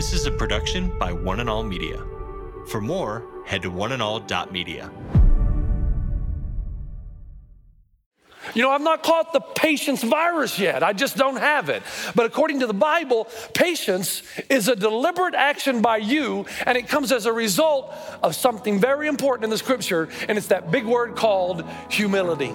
This is a production by One and All Media. For more, head to oneandall.media. You know, I've not caught the patience virus yet. I just don't have it. But according to the Bible, patience is a deliberate action by you, and it comes as a result of something very important in the scripture, and it's that big word called humility.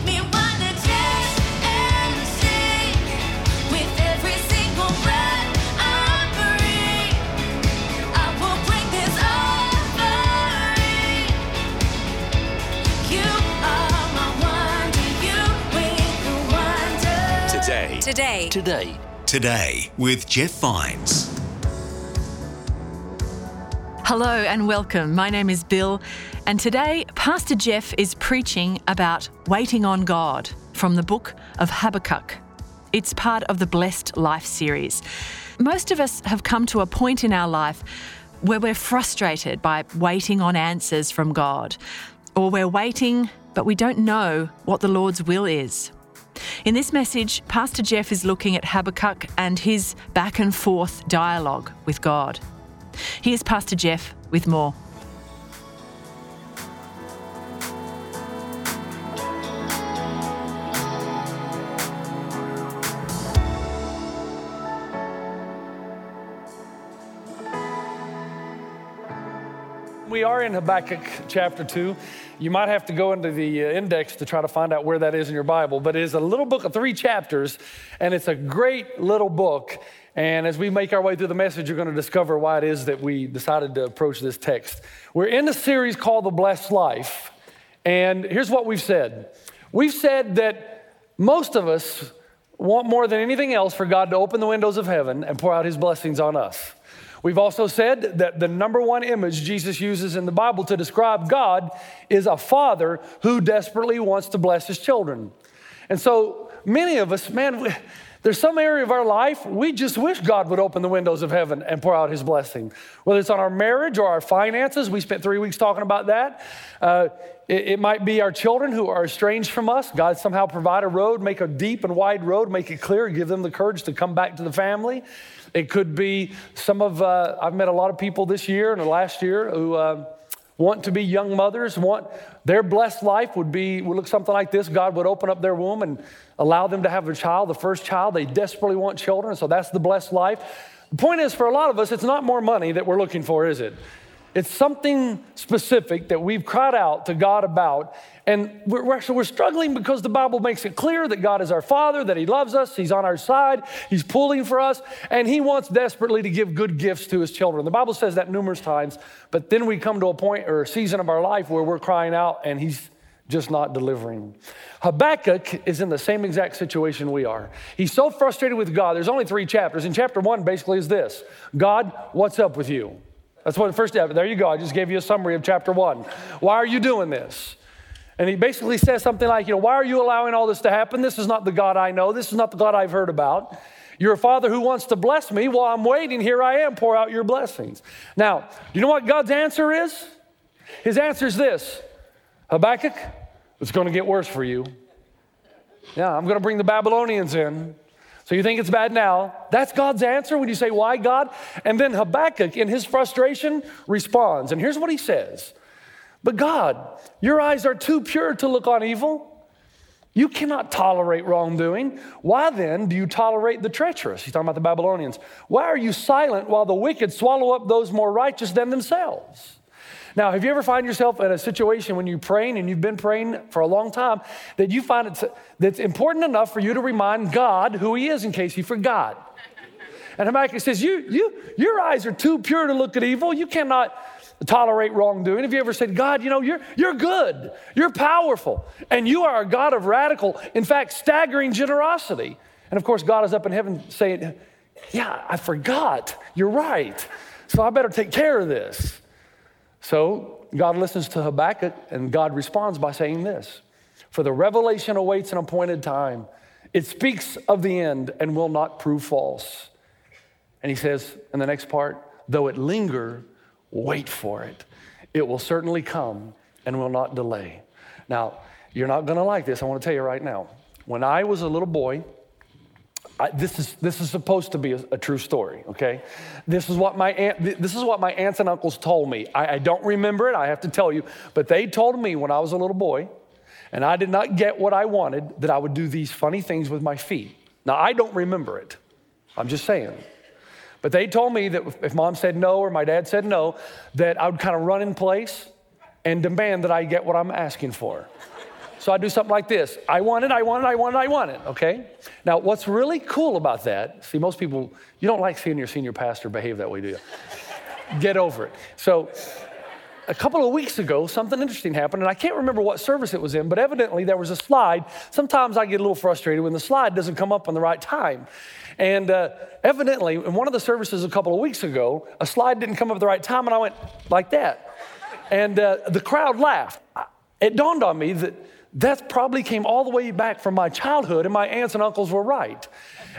Today. Today. Today. Today with Jeff Vines. Hello and welcome. My name is Bill, and today Pastor Jeff is preaching about waiting on God from the book of Habakkuk. It's part of the Blessed Life series. Most of us have come to a point in our life where we're frustrated by waiting on answers from God, or we're waiting, but we don't know what the Lord's will is. In this message, Pastor Jeff is looking at Habakkuk and his back and forth dialogue with God. Here's Pastor Jeff with more. In Habakkuk chapter 2. You might have to go into the uh, index to try to find out where that is in your Bible, but it is a little book of three chapters, and it's a great little book. And as we make our way through the message, you're going to discover why it is that we decided to approach this text. We're in a series called The Blessed Life, and here's what we've said We've said that most of us want more than anything else for God to open the windows of heaven and pour out his blessings on us. We've also said that the number one image Jesus uses in the Bible to describe God is a father who desperately wants to bless his children. And so many of us, man, we, there's some area of our life we just wish God would open the windows of heaven and pour out his blessing. Whether it's on our marriage or our finances, we spent three weeks talking about that. Uh, it, it might be our children who are estranged from us. God somehow provide a road, make a deep and wide road, make it clear, give them the courage to come back to the family. It could be some of, uh, I've met a lot of people this year and last year who uh, want to be young mothers, want their blessed life would be, would look something like this. God would open up their womb and allow them to have a child, the first child. They desperately want children, so that's the blessed life. The point is, for a lot of us, it's not more money that we're looking for, is it? It's something specific that we've cried out to God about. And we're, we're, we're struggling because the Bible makes it clear that God is our Father, that He loves us, He's on our side, He's pulling for us, and He wants desperately to give good gifts to His children. The Bible says that numerous times, but then we come to a point or a season of our life where we're crying out and He's just not delivering. Habakkuk is in the same exact situation we are. He's so frustrated with God. There's only three chapters, and chapter one basically is this God, what's up with you? That's what the first chapter, there you go. I just gave you a summary of chapter one. Why are you doing this? And he basically says something like, you know, why are you allowing all this to happen? This is not the God I know. This is not the God I've heard about. You're a father who wants to bless me. While I'm waiting, here I am, pour out your blessings. Now, do you know what God's answer is? His answer is this Habakkuk, it's going to get worse for you. Yeah, I'm going to bring the Babylonians in. So you think it's bad now? That's God's answer when you say, Why, God? And then Habakkuk, in his frustration, responds. And here's what he says But God, your eyes are too pure to look on evil. You cannot tolerate wrongdoing. Why then do you tolerate the treacherous? He's talking about the Babylonians. Why are you silent while the wicked swallow up those more righteous than themselves? Now, have you ever find yourself in a situation when you're praying and you've been praying for a long time that you find it's, that's important enough for you to remind God who He is in case He forgot? And Habakkuk says, you, you, Your eyes are too pure to look at evil. You cannot tolerate wrongdoing. Have you ever said, God, you know, you're, you're good, you're powerful, and you are a God of radical, in fact, staggering generosity? And of course, God is up in heaven saying, Yeah, I forgot. You're right. So I better take care of this. So God listens to Habakkuk, and God responds by saying this For the revelation awaits an appointed time. It speaks of the end and will not prove false. And he says in the next part, though it linger, wait for it. It will certainly come and will not delay. Now, you're not going to like this. I want to tell you right now. When I was a little boy, This is this is supposed to be a, a, true story. Okay, this is what my aunt, this is what my aunts and uncles told me. I, I don't remember it. I have to tell you, but they told me when I was a little boy, and I did not get what I wanted, that I would do these funny things with my feet. Now I don't remember it. I'm just saying. But they told me that if mom said no or my dad said no, that I would kind of run in place and demand that I get what I'm asking for. So I do something like this I want it, I want it, I want it, I want it, okay? Now, what's really cool about that, see, most people, you don't like seeing your senior pastor behave that way, do you? Get over it. So, a couple of weeks ago, something interesting happened, and I can't remember what service it was in, but evidently there was a slide. Sometimes I get a little frustrated when the slide doesn't come up on the right time. And uh, evidently, in one of the services a couple of weeks ago, a slide didn't come up at the right time, and I went like that. And uh, the crowd laughed. It dawned on me that that probably came all the way back from my childhood, and my aunts and uncles were right.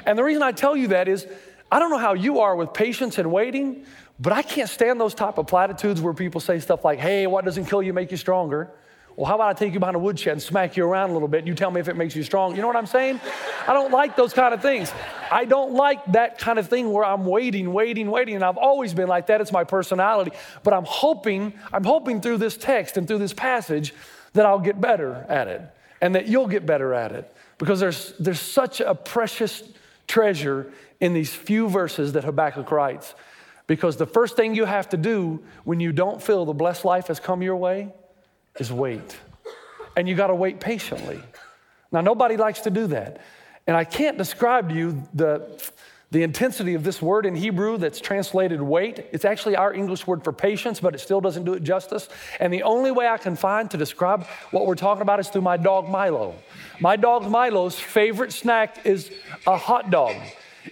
And the reason I tell you that is I don't know how you are with patience and waiting, but I can't stand those type of platitudes where people say stuff like, hey, what doesn't kill you make you stronger? Well, how about I take you behind a woodshed and smack you around a little bit and you tell me if it makes you strong? You know what I'm saying? I don't like those kind of things. I don't like that kind of thing where I'm waiting, waiting, waiting. And I've always been like that. It's my personality. But I'm hoping, I'm hoping through this text and through this passage that I'll get better at it and that you'll get better at it because there's, there's such a precious treasure in these few verses that Habakkuk writes. Because the first thing you have to do when you don't feel the blessed life has come your way is wait. And you got to wait patiently. Now, nobody likes to do that. And I can't describe to you the, the intensity of this word in Hebrew that's translated wait. It's actually our English word for patience, but it still doesn't do it justice. And the only way I can find to describe what we're talking about is through my dog Milo. My dog Milo's favorite snack is a hot dog,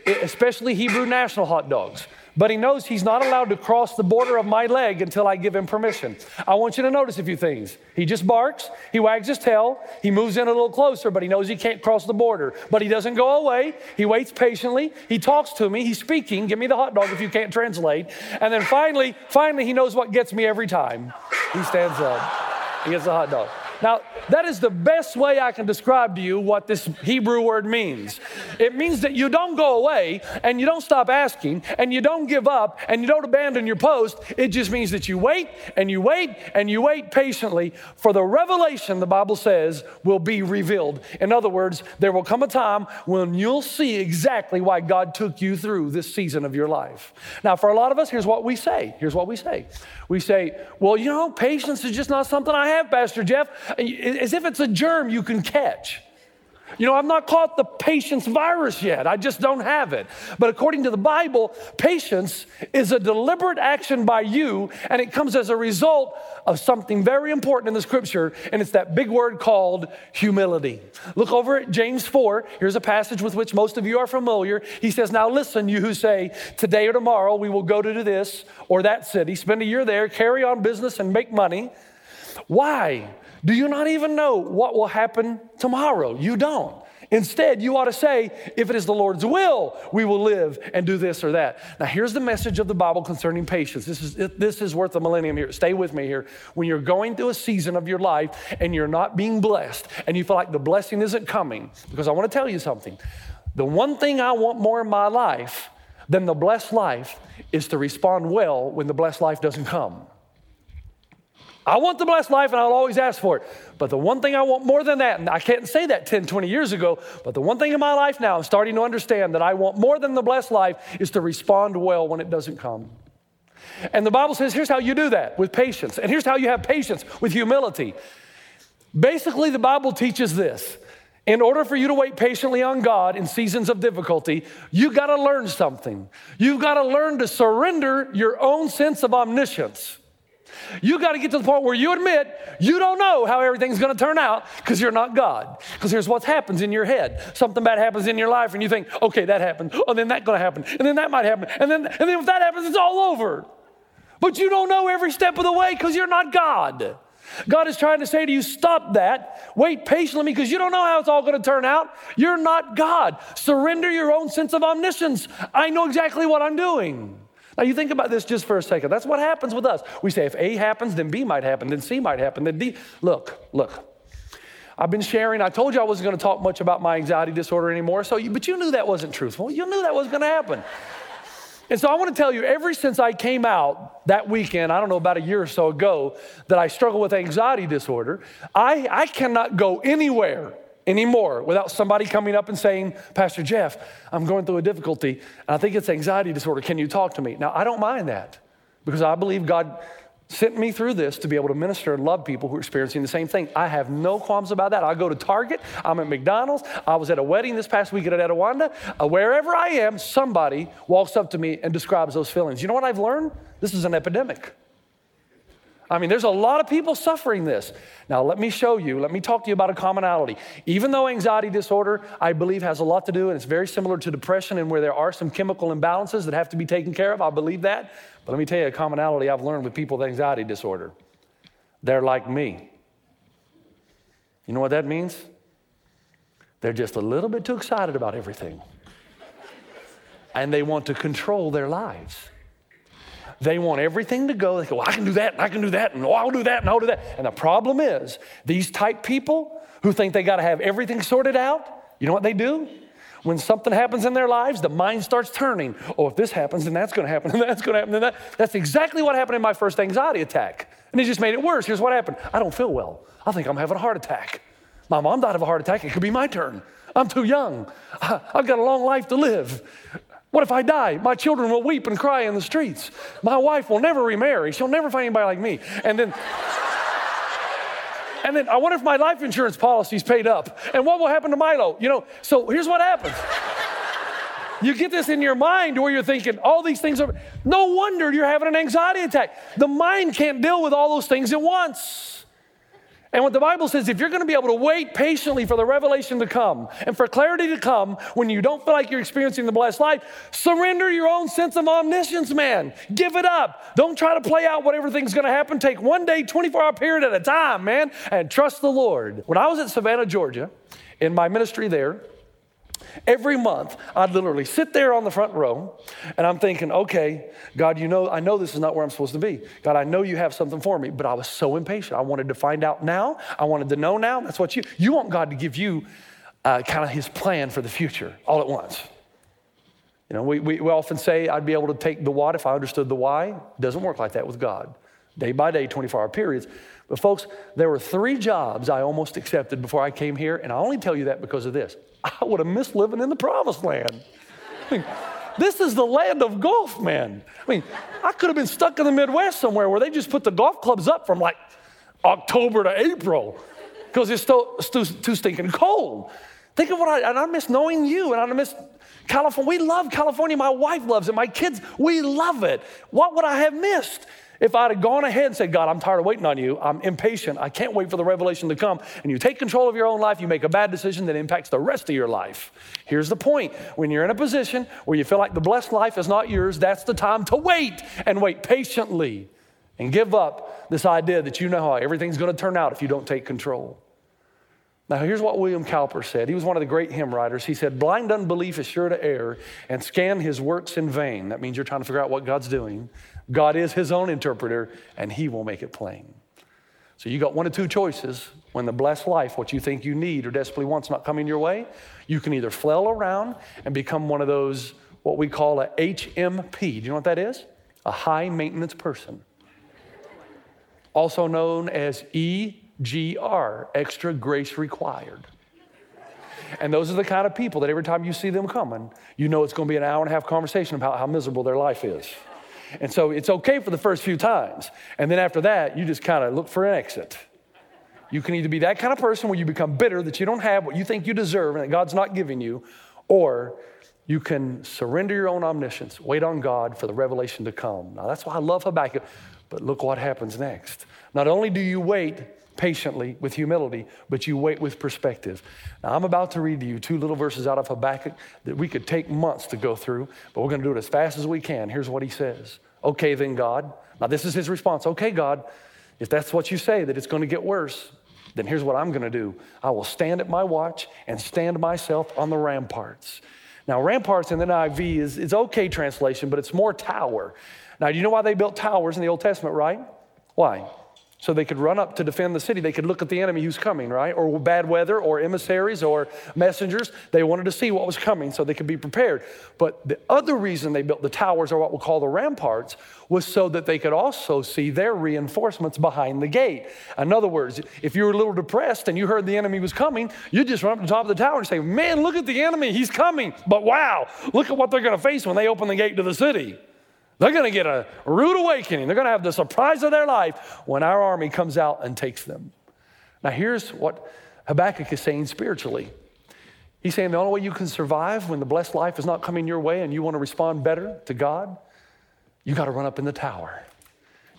especially Hebrew national hot dogs but he knows he's not allowed to cross the border of my leg until I give him permission. I want you to notice a few things. He just barks, he wags his tail, he moves in a little closer, but he knows he can't cross the border. But he doesn't go away. He waits patiently. He talks to me. He's speaking. Give me the hot dog if you can't translate. And then finally, finally, he knows what gets me every time. He stands up. He gets the hot dog. Now, that is the best way I can describe to you what this Hebrew word means. It means that you don't go away and you don't stop asking and you don't give up and you don't abandon your post. It just means that you wait and you wait and you wait patiently for the revelation, the Bible says, will be revealed. In other words, there will come a time when you'll see exactly why God took you through this season of your life. Now, for a lot of us, here's what we say. Here's what we say. We say, well, you know, patience is just not something I have, Pastor Jeff as if it's a germ you can catch. You know, I've not caught the patience virus yet. I just don't have it. But according to the Bible, patience is a deliberate action by you, and it comes as a result of something very important in the scripture, and it's that big word called humility. Look over at James 4. Here's a passage with which most of you are familiar. He says, Now listen, you who say, Today or tomorrow we will go to do this or that city, spend a year there, carry on business, and make money. Why? Do you not even know what will happen tomorrow? You don't. Instead, you ought to say, if it is the Lord's will, we will live and do this or that. Now, here's the message of the Bible concerning patience. This is, this is worth a millennium here. Stay with me here. When you're going through a season of your life and you're not being blessed and you feel like the blessing isn't coming, because I want to tell you something. The one thing I want more in my life than the blessed life is to respond well when the blessed life doesn't come. I want the blessed life and I'll always ask for it. But the one thing I want more than that, and I can't say that 10, 20 years ago, but the one thing in my life now, I'm starting to understand that I want more than the blessed life is to respond well when it doesn't come. And the Bible says, here's how you do that with patience. And here's how you have patience with humility. Basically, the Bible teaches this. In order for you to wait patiently on God in seasons of difficulty, you got to learn something. You've got to learn to surrender your own sense of omniscience. You got to get to the point where you admit you don't know how everything's going to turn out because you're not God. Because here's what happens in your head. Something bad happens in your life and you think, okay, that happened. Oh, then that's going to happen. And then that might happen. And then, and then if that happens, it's all over. But you don't know every step of the way because you're not God. God is trying to say to you, stop that. Wait patiently because you don't know how it's all going to turn out. You're not God. Surrender your own sense of omniscience. I know exactly what I'm doing. Now, you think about this just for a second. That's what happens with us. We say if A happens, then B might happen, then C might happen, then D. Look, look. I've been sharing. I told you I wasn't going to talk much about my anxiety disorder anymore. So, you, but you knew that wasn't truthful. You knew that was going to happen. And so I want to tell you, ever since I came out that weekend, I don't know, about a year or so ago, that I struggle with anxiety disorder, I, I cannot go anywhere anymore without somebody coming up and saying, Pastor Jeff, I'm going through a difficulty, and I think it's anxiety disorder. Can you talk to me? Now, I don't mind that because I believe God sent me through this to be able to minister and love people who are experiencing the same thing. I have no qualms about that. I go to Target, I'm at McDonald's, I was at a wedding this past weekend at Etiwanda. Uh, wherever I am, somebody walks up to me and describes those feelings. You know what I've learned? This is an epidemic. I mean, there's a lot of people suffering this. Now, let me show you, let me talk to you about a commonality. Even though anxiety disorder, I believe, has a lot to do, and it's very similar to depression, and where there are some chemical imbalances that have to be taken care of, I believe that. But let me tell you a commonality I've learned with people with anxiety disorder they're like me. You know what that means? They're just a little bit too excited about everything. And they want to control their lives. They want everything to go. They go, well, I can do that, and I can do that, and oh, I'll do that, and I'll do that. And the problem is, these type people who think they got to have everything sorted out, you know what they do? When something happens in their lives, the mind starts turning. Oh, if this happens, then that's going to happen, and that's going to happen, and that. That's exactly what happened in my first anxiety attack. And it just made it worse. Here's what happened I don't feel well. I think I'm having a heart attack. My mom died of a heart attack. It could be my turn. I'm too young. I've got a long life to live. What if I die? My children will weep and cry in the streets. My wife will never remarry. She'll never find anybody like me. And then, and then I wonder if my life insurance policy's paid up. And what will happen to Milo? You know, so here's what happens. You get this in your mind where you're thinking all these things are. No wonder you're having an anxiety attack. The mind can't deal with all those things at once. And what the Bible says, if you're going to be able to wait patiently for the revelation to come and for clarity to come when you don't feel like you're experiencing the blessed life, surrender your own sense of omniscience, man. Give it up. Don't try to play out what everything's going to happen. Take one day, 24 hour period at a time, man, and trust the Lord. When I was at Savannah, Georgia, in my ministry there, Every month, I'd literally sit there on the front row and I'm thinking, okay, God, you know, I know this is not where I'm supposed to be. God, I know you have something for me, but I was so impatient. I wanted to find out now. I wanted to know now. That's what you, you want God to give you uh, kind of his plan for the future all at once. You know, we, we, we often say I'd be able to take the what if I understood the why. Doesn't work like that with God. Day by day, 24 hour periods. But folks, there were three jobs I almost accepted before I came here, and I only tell you that because of this. I would have missed living in the promised land. I mean, this is the land of golf, man. I mean, I could have been stuck in the Midwest somewhere where they just put the golf clubs up from like October to April because it's too, too, too stinking cold. Think of what I, and I miss knowing you, and I miss California. We love California. My wife loves it. My kids, we love it. What would I have missed? If I'd have gone ahead and said, God, I'm tired of waiting on you, I'm impatient, I can't wait for the revelation to come, and you take control of your own life, you make a bad decision that impacts the rest of your life. Here's the point when you're in a position where you feel like the blessed life is not yours, that's the time to wait and wait patiently and give up this idea that you know how everything's going to turn out if you don't take control. Now, here's what William Cowper said. He was one of the great hymn writers. He said, Blind unbelief is sure to err and scan his works in vain. That means you're trying to figure out what God's doing. God is his own interpreter, and he will make it plain. So you got one of two choices. When the blessed life, what you think you need or desperately want's not coming your way, you can either flail around and become one of those, what we call a HMP. Do you know what that is? A high maintenance person. Also known as EGR, extra grace required. And those are the kind of people that every time you see them coming, you know it's going to be an hour and a half conversation about how miserable their life is. And so it's okay for the first few times. And then after that, you just kind of look for an exit. You can either be that kind of person where you become bitter that you don't have what you think you deserve and that God's not giving you, or you can surrender your own omniscience, wait on God for the revelation to come. Now, that's why I love Habakkuk. But look what happens next. Not only do you wait patiently with humility, but you wait with perspective. Now, I'm about to read to you two little verses out of Habakkuk that we could take months to go through, but we're going to do it as fast as we can. Here's what he says Okay, then, God. Now, this is his response. Okay, God, if that's what you say, that it's going to get worse, then here's what I'm going to do I will stand at my watch and stand myself on the ramparts. Now, ramparts in the NIV is, is okay translation, but it's more tower. Now, do you know why they built towers in the Old Testament, right? Why? So they could run up to defend the city. They could look at the enemy who's coming, right? Or bad weather, or emissaries, or messengers. They wanted to see what was coming so they could be prepared. But the other reason they built the towers, or what we'll call the ramparts, was so that they could also see their reinforcements behind the gate. In other words, if you were a little depressed and you heard the enemy was coming, you'd just run up to the top of the tower and say, Man, look at the enemy, he's coming. But wow, look at what they're going to face when they open the gate to the city. They're going to get a rude awakening. They're going to have the surprise of their life when our army comes out and takes them. Now, here's what Habakkuk is saying spiritually. He's saying the only way you can survive when the blessed life is not coming your way and you want to respond better to God, you got to run up in the tower.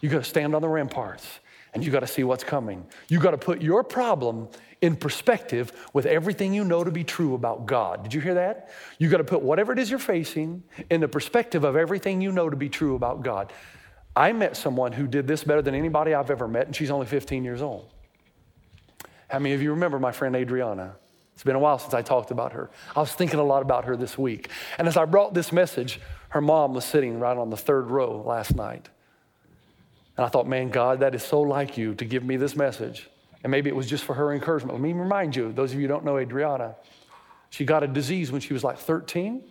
You got to stand on the ramparts and you got to see what's coming. You got to put your problem in perspective with everything you know to be true about God. Did you hear that? You got to put whatever it is you're facing in the perspective of everything you know to be true about God. I met someone who did this better than anybody I've ever met, and she's only 15 years old. How many of you remember my friend Adriana? It's been a while since I talked about her. I was thinking a lot about her this week. And as I brought this message, her mom was sitting right on the third row last night. And I thought, man, God, that is so like you to give me this message. And maybe it was just for her encouragement. Let me remind you, those of you who don't know Adriana, she got a disease when she was like 13.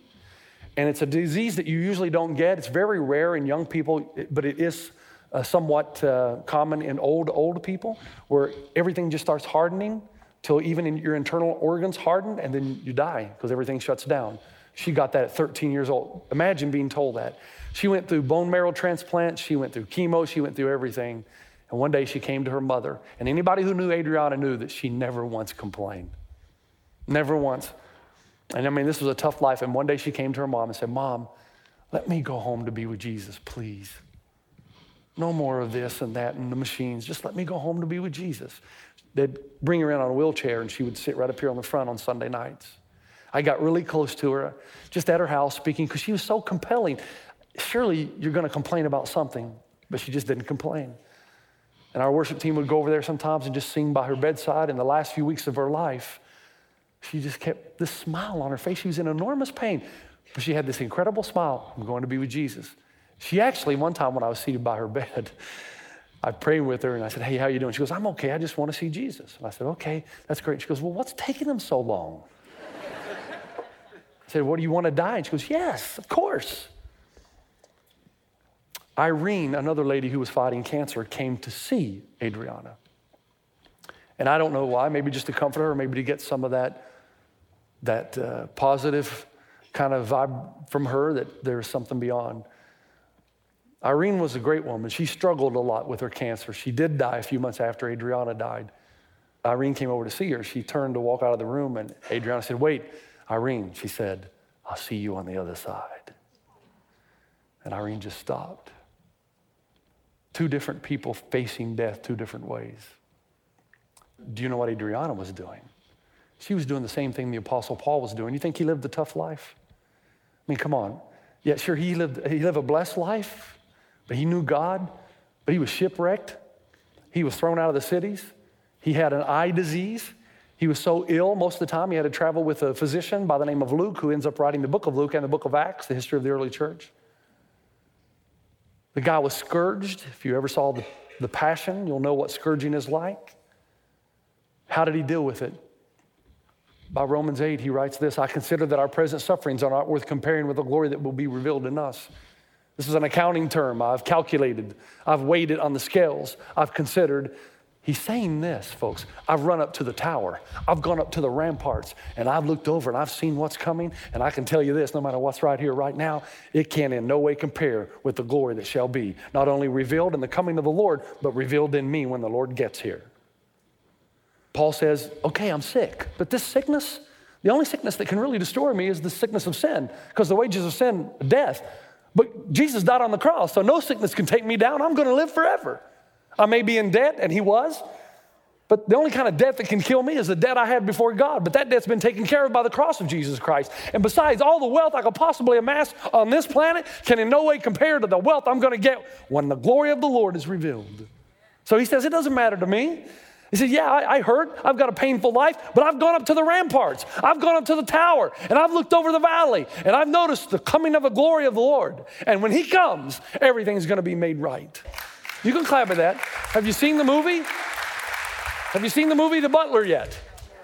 And it's a disease that you usually don't get. It's very rare in young people, but it is uh, somewhat uh, common in old, old people where everything just starts hardening till even in your internal organs harden and then you die because everything shuts down. She got that at 13 years old. Imagine being told that. She went through bone marrow transplants, she went through chemo, she went through everything. And one day she came to her mother. And anybody who knew Adriana knew that she never once complained. Never once. And I mean, this was a tough life. And one day she came to her mom and said, Mom, let me go home to be with Jesus, please. No more of this and that and the machines. Just let me go home to be with Jesus. They'd bring her in on a wheelchair and she would sit right up here on the front on Sunday nights. I got really close to her, just at her house speaking, because she was so compelling. Surely you're going to complain about something, but she just didn't complain. And our worship team would go over there sometimes and just sing by her bedside. In the last few weeks of her life, she just kept this smile on her face. She was in enormous pain, but she had this incredible smile. I'm going to be with Jesus. She actually, one time when I was seated by her bed, I prayed with her and I said, Hey, how you doing? She goes, I'm okay. I just want to see Jesus. And I said, Okay, that's great. She goes, Well, what's taking them so long? I said, What do you want to die? And she goes, Yes, of course. Irene, another lady who was fighting cancer, came to see Adriana. And I don't know why, maybe just to comfort her, maybe to get some of that, that uh, positive kind of vibe from her that there's something beyond. Irene was a great woman. She struggled a lot with her cancer. She did die a few months after Adriana died. Irene came over to see her. She turned to walk out of the room, and Adriana said, Wait, Irene, she said, I'll see you on the other side. And Irene just stopped. Two different people facing death two different ways. Do you know what Adriana was doing? She was doing the same thing the Apostle Paul was doing. You think he lived a tough life? I mean, come on. Yeah, sure, he lived, he lived a blessed life, but he knew God, but he was shipwrecked. He was thrown out of the cities. He had an eye disease. He was so ill most of the time, he had to travel with a physician by the name of Luke, who ends up writing the book of Luke and the book of Acts, the history of the early church. The guy was scourged. If you ever saw the, the Passion, you'll know what scourging is like. How did he deal with it? By Romans 8, he writes this I consider that our present sufferings are not worth comparing with the glory that will be revealed in us. This is an accounting term. I've calculated, I've weighed it on the scales, I've considered. He's saying this, folks. I've run up to the tower, I've gone up to the ramparts, and I've looked over and I've seen what's coming. And I can tell you this no matter what's right here, right now, it can in no way compare with the glory that shall be, not only revealed in the coming of the Lord, but revealed in me when the Lord gets here. Paul says, Okay, I'm sick, but this sickness, the only sickness that can really destroy me is the sickness of sin, because the wages of sin, death. But Jesus died on the cross, so no sickness can take me down. I'm going to live forever. I may be in debt, and he was, but the only kind of debt that can kill me is the debt I had before God. But that debt's been taken care of by the cross of Jesus Christ. And besides, all the wealth I could possibly amass on this planet can in no way compare to the wealth I'm going to get when the glory of the Lord is revealed. So he says, It doesn't matter to me. He said, Yeah, I, I hurt. I've got a painful life, but I've gone up to the ramparts. I've gone up to the tower, and I've looked over the valley, and I've noticed the coming of the glory of the Lord. And when he comes, everything's going to be made right. You can clap at that. Have you seen the movie? Have you seen the movie The Butler yet?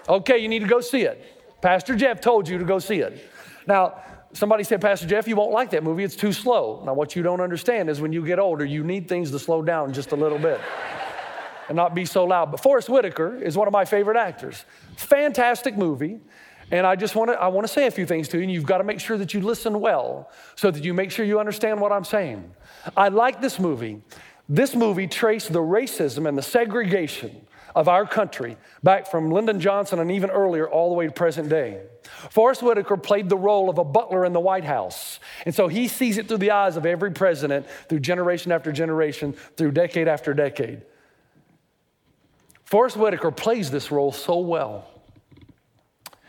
Okay, you need to go see it. Pastor Jeff told you to go see it. Now, somebody said, Pastor Jeff, you won't like that movie. It's too slow. Now, what you don't understand is when you get older, you need things to slow down just a little bit and not be so loud. But Forest Whitaker is one of my favorite actors. Fantastic movie. And I just want to I want to say a few things to you, and you've got to make sure that you listen well so that you make sure you understand what I'm saying. I like this movie. This movie traced the racism and the segregation of our country back from Lyndon Johnson and even earlier all the way to present day. Forest Whitaker played the role of a butler in the White House. And so he sees it through the eyes of every president, through generation after generation, through decade after decade. Forest Whitaker plays this role so well.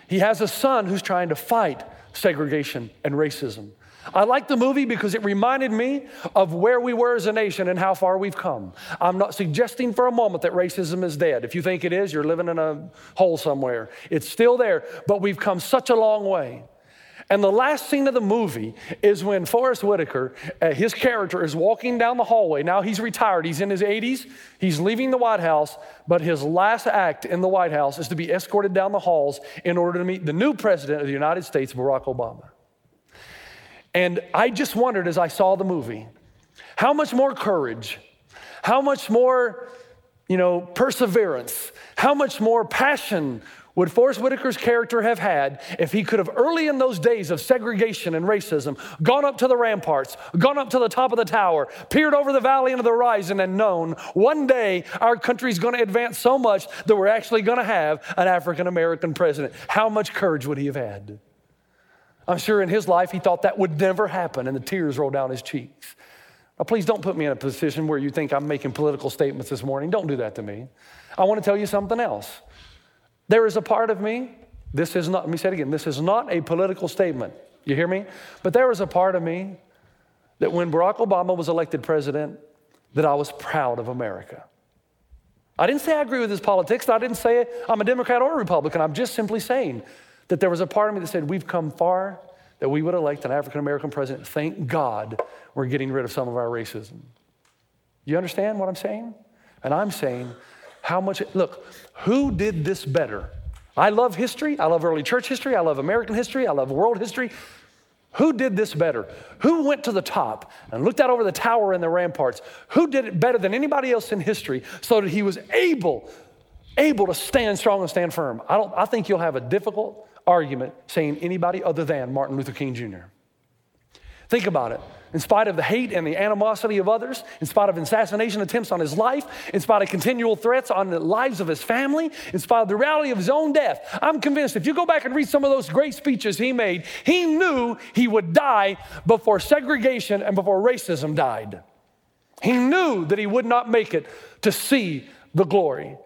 He has a son who's trying to fight segregation and racism. I like the movie because it reminded me of where we were as a nation and how far we've come. I'm not suggesting for a moment that racism is dead. If you think it is, you're living in a hole somewhere. It's still there, but we've come such a long way. And the last scene of the movie is when Forest Whitaker, uh, his character, is walking down the hallway. Now he's retired, he's in his 80s, he's leaving the White House, but his last act in the White House is to be escorted down the halls in order to meet the new president of the United States, Barack Obama. And I just wondered as I saw the movie, how much more courage, how much more, you know, perseverance, how much more passion would Forest Whitaker's character have had if he could have, early in those days of segregation and racism, gone up to the ramparts, gone up to the top of the tower, peered over the valley into the horizon, and known one day our country's going to advance so much that we're actually going to have an African American president? How much courage would he have had? I'm sure in his life he thought that would never happen, and the tears rolled down his cheeks. Now, please don't put me in a position where you think I'm making political statements this morning. Don't do that to me. I want to tell you something else. There is a part of me, this is not, let me say it again, this is not a political statement. You hear me? But there is a part of me that when Barack Obama was elected president, that I was proud of America. I didn't say I agree with his politics. I didn't say I'm a Democrat or a Republican. I'm just simply saying that there was a part of me that said, We've come far that we would elect an African American president. Thank God we're getting rid of some of our racism. You understand what I'm saying? And I'm saying, how much, look, who did this better? I love history. I love early church history. I love American history. I love world history. Who did this better? Who went to the top and looked out over the tower and the ramparts? Who did it better than anybody else in history so that he was able, able to stand strong and stand firm? I, don't, I think you'll have a difficult argument saying anybody other than Martin Luther King Jr. Think about it. In spite of the hate and the animosity of others, in spite of assassination attempts on his life, in spite of continual threats on the lives of his family, in spite of the reality of his own death, I'm convinced if you go back and read some of those great speeches he made, he knew he would die before segregation and before racism died. He knew that he would not make it to see the glory.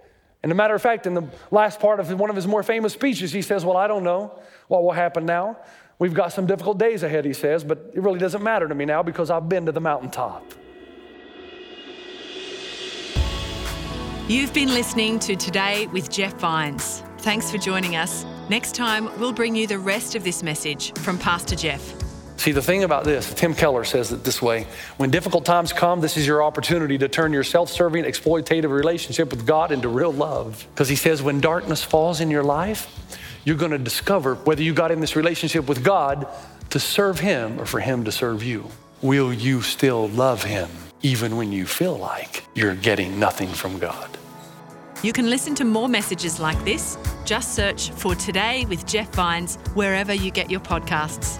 And a matter of fact, in the last part of one of his more famous speeches, he says, Well, I don't know what will happen now. We've got some difficult days ahead, he says, but it really doesn't matter to me now because I've been to the mountaintop. You've been listening to Today with Jeff Vines. Thanks for joining us. Next time, we'll bring you the rest of this message from Pastor Jeff. See, the thing about this, Tim Keller says it this way when difficult times come, this is your opportunity to turn your self serving, exploitative relationship with God into real love. Because he says, when darkness falls in your life, you're going to discover whether you got in this relationship with God to serve Him or for Him to serve you. Will you still love Him even when you feel like you're getting nothing from God? You can listen to more messages like this. Just search for Today with Jeff Vines wherever you get your podcasts.